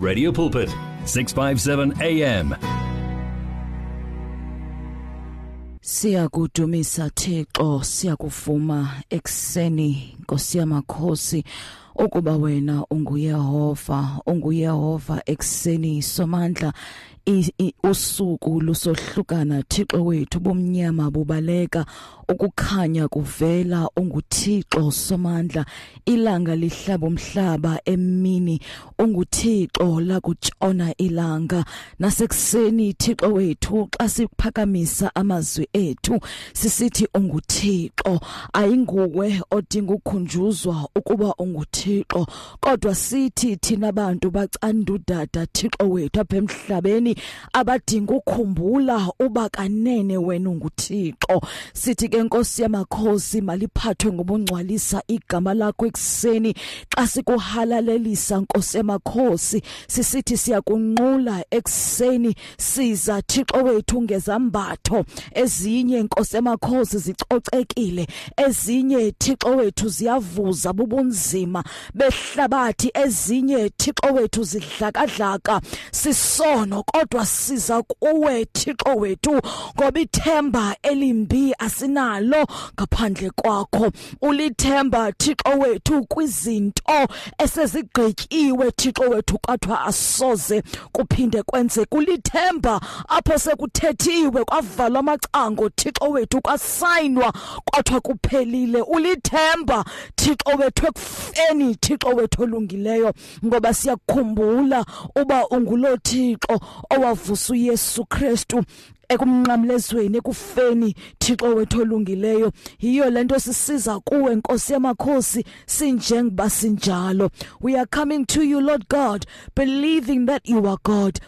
Radio Pulpit, 657 AM. Siyakudumisa Thixo siyakuvuma ekseni Nkosi yamakhosi ukuba wena unguyehova unguyehova ekseni somandla usuku lusohlukana Thixo wethu bomnyama bubaleka ukukhanya kuvela unguThixo somandla ilanga lihlaba umhlaba emini unguThixo la kutshona ilanga. Nasekuseni Thixo wethu xa siphakamisa amazwi ethu sisithi unguThixo ayinguwe odinga ukukhunjuzwa ukuba unguThixo kodwa sithi thina bantu bacanda udada Thixo wethu apha emhlabeni abadinga ukukhumbula uba kanene wena unguThixo. Sithi ke Nkosi yamakhosi maliphathwe ngobungcwalisa igama lakho ekseni xa sikuhalalelisa Nkosi yamakhosi sisithi siyakunqula ekseni siza Thixo wethu ngezambatho. Ezinye Nkosi yamakhosi zicocekile. Ezinye Thixo wethu ziyavuza bubunzima. Behlabathi ezinye Thixo wethu zidlakadlaka. Sisono kodwa siza kuwe Thixo wethu ngoba ithemba elimbi asinalo ngaphandle kwakho. Ulithemba Thixo wethu kwizinto esezigqityiwe Thixo wethu kwathwa asoze kuphinde kwenze. Kulithemba apho sekuthethiwe kwavalwa amacango Thixo wethu kwasayinwa kwathwa kuphelile. Ulithemba Thixo wethu ekufeni Thixo wethu olungileyo? Ngoba siyakukhumbula uba ungulo Thixo owavusa uYesu Kristu ekumnqamlezweni ekufeni. Thixo wethu olungileyo yiyo lento sisiza kuwe Nkosi yamakhosi. Sinjengoba sinjalo. We are coming to you Lord God believing that you are God.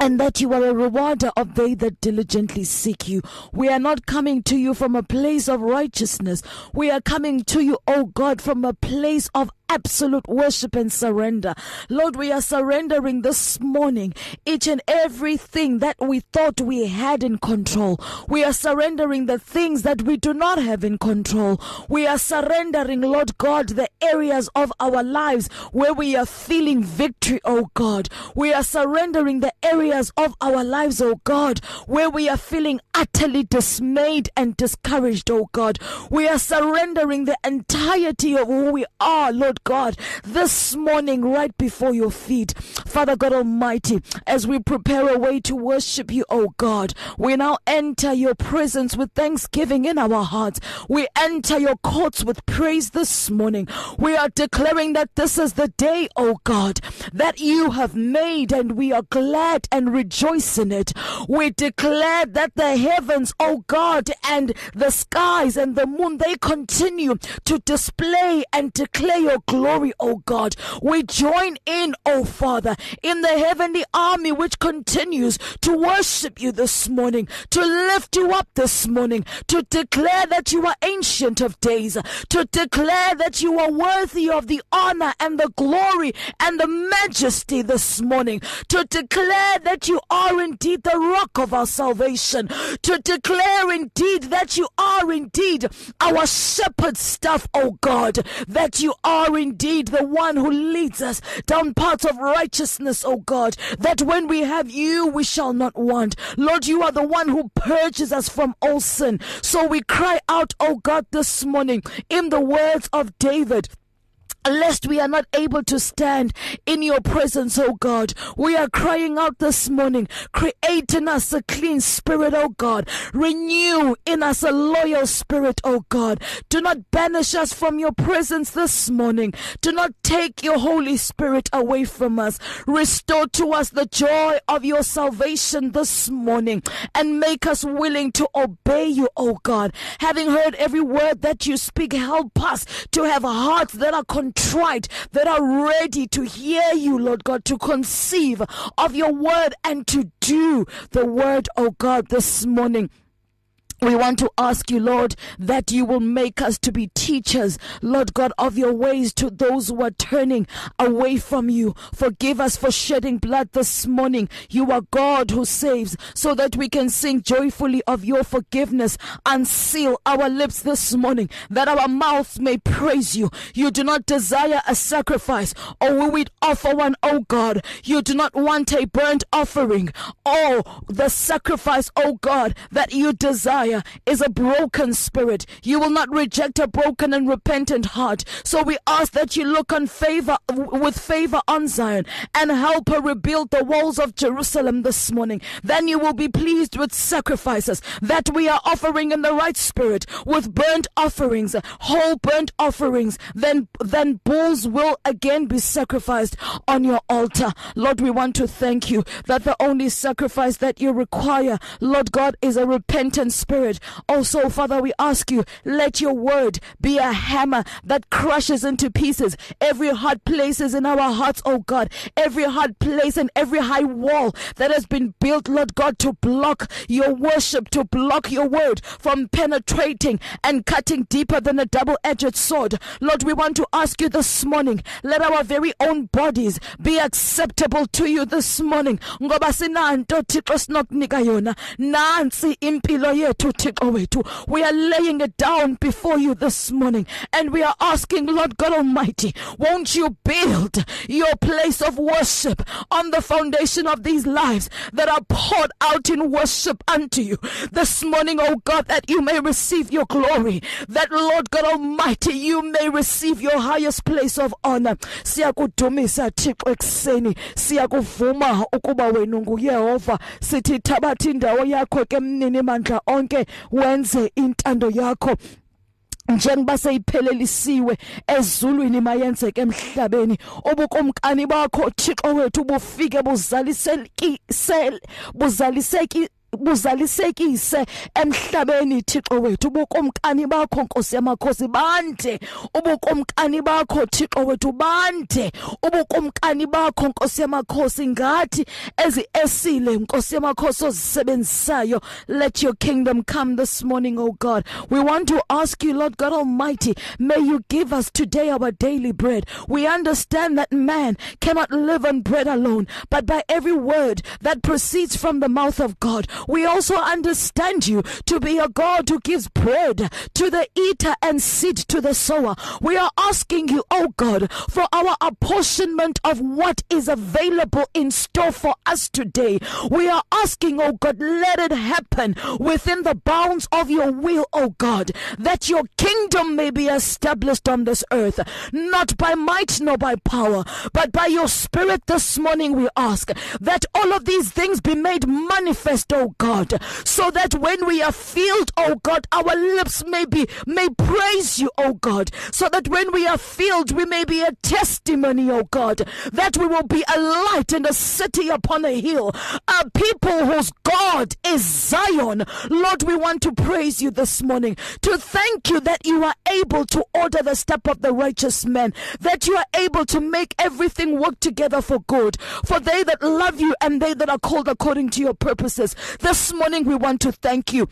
And that you are a rewarder of they that diligently seek you. We are not coming to you from a place of righteousness. We are coming to you, O God, from a place of absolute worship and surrender. Lord, we are surrendering this morning each and everything that we thought we had in control. We are surrendering the things that we do not have in control. We are surrendering, Lord God, the areas of our lives where we are feeling victory, oh God. We are surrendering the areas of our lives, oh God, where we are feeling utterly dismayed and discouraged, oh God. We are surrendering the entirety of who we are, Lord God, this morning right before your feet. Father God Almighty, as we prepare a way to worship you, oh God, we now enter your presence with thanksgiving in our hearts. We enter your courts with praise this morning. We are declaring that this is the day, oh God, that you have made and we are glad and rejoice in it. We declare that the heavens, oh God, and the skies and the moon, they continue to display and declare your glory, O God. We join in, O Father, in the heavenly army which continues to worship you this morning, to lift you up this morning, to declare that you are ancient of days, to declare that you are worthy of the honor and the glory and the majesty this morning, to declare that you are indeed the rock of our salvation, to declare indeed that you are indeed our shepherd staff, O God, that you are indeed the one who leads us down paths of righteousness, O God, that when we have you, we shall not want. Lord, you are the one who purges us from all sin. So we cry out, O God, this morning in the words of David lest we are not able to stand in your presence, oh God. We are crying out this morning, create in us a clean spirit, oh God. Renew in us a loyal spirit, oh God. Do not banish us from your presence this morning. Do not take your Holy Spirit away from us. Restore to us the joy of your salvation this morning and make us willing to obey you, O God. Having heard every word that you speak, help us to have hearts that are contrite, that are ready to hear you, Lord God, to conceive of your word and to do the word, oh God, this morning. We want to ask you, Lord, that you will make us to be teachers, Lord God, of your ways to those who are turning away from you. Forgive us for shedding blood this morning. You are God who saves, so that we can sing joyfully of your forgiveness and seal our lips this morning, that our mouths may praise you. You do not desire a sacrifice, or we offer one, O God? You do not want a burnt offering, or the sacrifice, O God, that you desire is a broken spirit. You will not reject a broken and repentant heart. So we ask that you look on favor with favor on Zion and help her rebuild the walls of Jerusalem this morning. Then you will be pleased with sacrifices that we are offering in the right spirit with burnt offerings, whole burnt offerings. Then then bulls will again be sacrificed on your altar. Lord, we want to thank you that the only sacrifice that you require, Lord God, is a repentant spirit Spirit. Also, Father, we ask you, let your word be a hammer that crushes into pieces every hard places in our hearts, oh God, every hard place and every high wall that has been built, Lord God, to block your worship, to block your word from penetrating and cutting deeper than a double edged sword. Lord, we want to ask you this morning, let our very own bodies be acceptable to you this morning. Nansi impilo Thixo wethu. We are laying it down before you this morning and we are asking, Lord God Almighty, won't you build your place of worship on the foundation of these lives that are poured out in worship unto you this morning, oh God, that you may receive your glory, that Lord God Almighty, you may receive your highest place of honor. Siyakudumisa Thixo ekuseni, siyakuvuma ukuba wena unguyehova, sithi thabatha indawo yakho ke onke wenze intando yakho njengoba seyiphelelisiwe ezulwini mayenzeke emhlabeni. Ubukomkani bakho Thixo wethu bufike buzaliseki buzaliseki buzalisekise emhlabeni Thixo wethu. Ubukomkani bakho Nkosi yamakhosi bande. Ubukomkani bakho Thixo wethu bande. Ubukomkani bakho Nkosi yamakhosi ngathi ezi esile Nkosi yamakhosi ozisebenzisayo. Let your kingdom come this morning oh God. We want to ask you Lord God Almighty may you give us today our daily bread. We understand that man cannot live on bread alone but by every word that proceeds from the mouth of God we also understand you to be a God who gives bread to the eater and seed to the sower. We are asking you, oh God, for our apportionment of what is available in store for us today. We are asking, oh God, let it happen within the bounds of your will, oh God, that your kingdom may be established on this earth, not by might nor by power, but by your spirit this morning we ask that all of these things be made manifest, oh God, so that when we are filled, oh God, our lips may be may praise you, oh God, so that when we are filled, we may be a testimony, oh God, that we will be a light in a city upon a hill, a people whose God is Zion. Lord, we want to praise you this morning, to thank you that you are able to order the step of the righteous man, that you are able to make everything work together for good, for they that love you and they that are called according to your purposes. This morning we want to thank you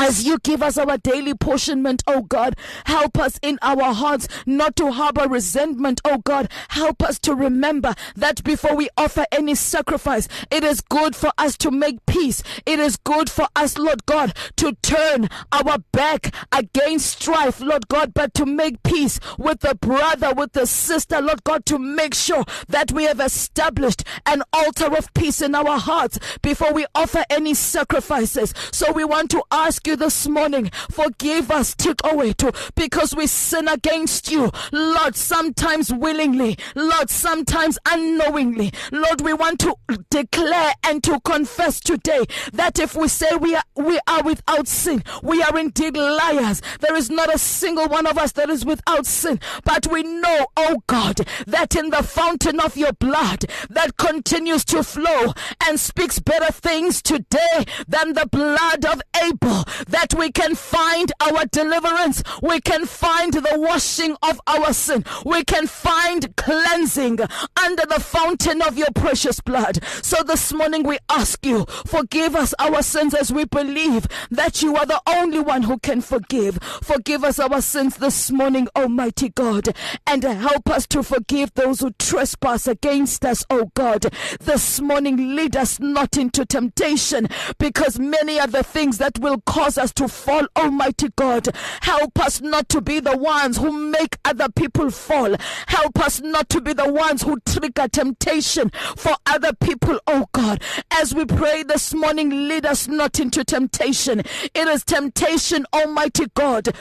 as you give us our daily portionment, oh God, help us in our hearts not to harbor resentment, oh God. Help us to remember that before we offer any sacrifice, it is good for us to make peace. It is good for us, Lord God, to turn our back against strife, Lord God, but to make peace with the brother, with the sister, Lord God, to make sure that we have established an altar of peace in our hearts before we offer any sacrifices. So we want to ask you you this morning, forgive us, Thixo wethu, because we sin against you, Lord, sometimes willingly, Lord, sometimes unknowingly. Lord, we want to declare and to confess today that if we say we are we are without sin, we are indeed liars. There is not a single one of us that is without sin, but we know, oh God, that in the fountain of your blood that continues to flow and speaks better things today than the blood of Abel that we can find our deliverance. We can find the washing of our sin. We can find cleansing under the fountain of your precious blood. So this morning we ask you, forgive us our sins as we believe that you are the only one who can forgive. Forgive us our sins this morning, Almighty God, and help us to forgive those who trespass against us, oh God. This morning, lead us not into temptation because many are the things that will cause us to fall, Almighty God. Help us not to be the ones who make other people fall. Help us not to be the ones who trigger temptation for other people, oh God. As we pray this morning, lead us not into temptation. It is temptation, Almighty God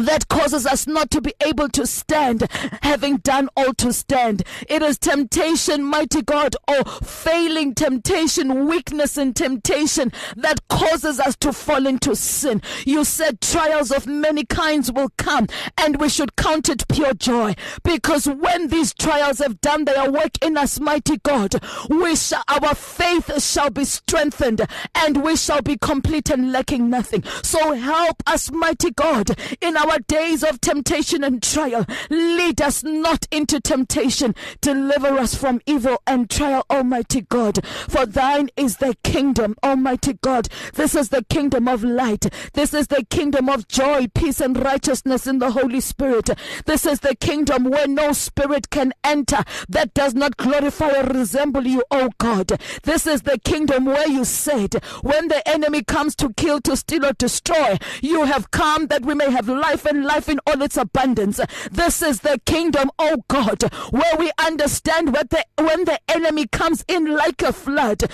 that causes us not to be able to stand, having done all to stand. It is temptation, mighty God, or failing temptation, weakness in temptation that causes us to fall into sin. You said trials of many kinds will come, and we should count it pure joy because when these trials have done their work in us, mighty God, we shall, our faith shall be strengthened and we shall be complete and lacking nothing. So help us, mighty God, in our our days of temptation and trial. Lead us not into temptation. Deliver us from evil and trial, Almighty God. For thine is the kingdom, Almighty God. This is the kingdom of light. This is the kingdom of joy, peace, and righteousness in the Holy Spirit. This is the kingdom where no spirit can enter that does not glorify or resemble you, O God. This is the kingdom where you said, when the enemy comes to kill, to steal, or destroy, you have come that we may have life life and life in all its abundance. This is the kingdom, oh God, where we understand what the, when the enemy comes in like a flood,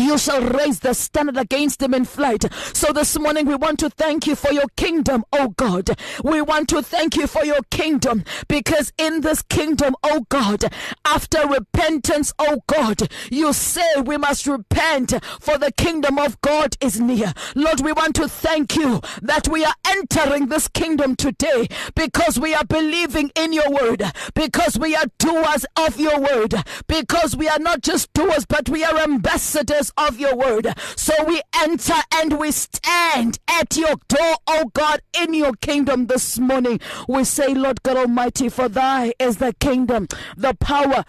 you shall raise the standard against them in flight. So this morning we want to thank you for your kingdom, oh God. We want to thank you for your kingdom because in this kingdom, oh God, after repentance, oh God, you say we must repent for the kingdom of God is near. Lord, we want to thank you that we are entering this kingdom today because we are believing in your word, because we are doers of your word, because we are not just doers, but we are ambassadors of your word. So we enter and we stand at your door, oh God, in your kingdom this morning. We say, Lord God Almighty, for thy is the kingdom, the power,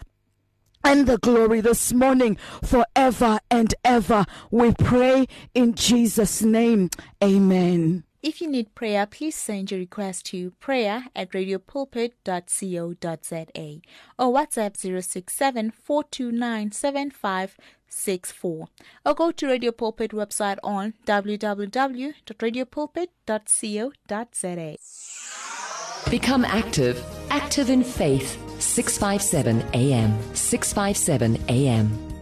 and the glory this morning forever and ever. We pray in Jesus' name. Amen. If you need prayer, please send your request to prayer at radiopulpit.co.za or WhatsApp 067 429 6564 or go to Radio Pulpit website on www.radiopulpit.co.za. Become active, active in faith. 657 AM. 657 AM.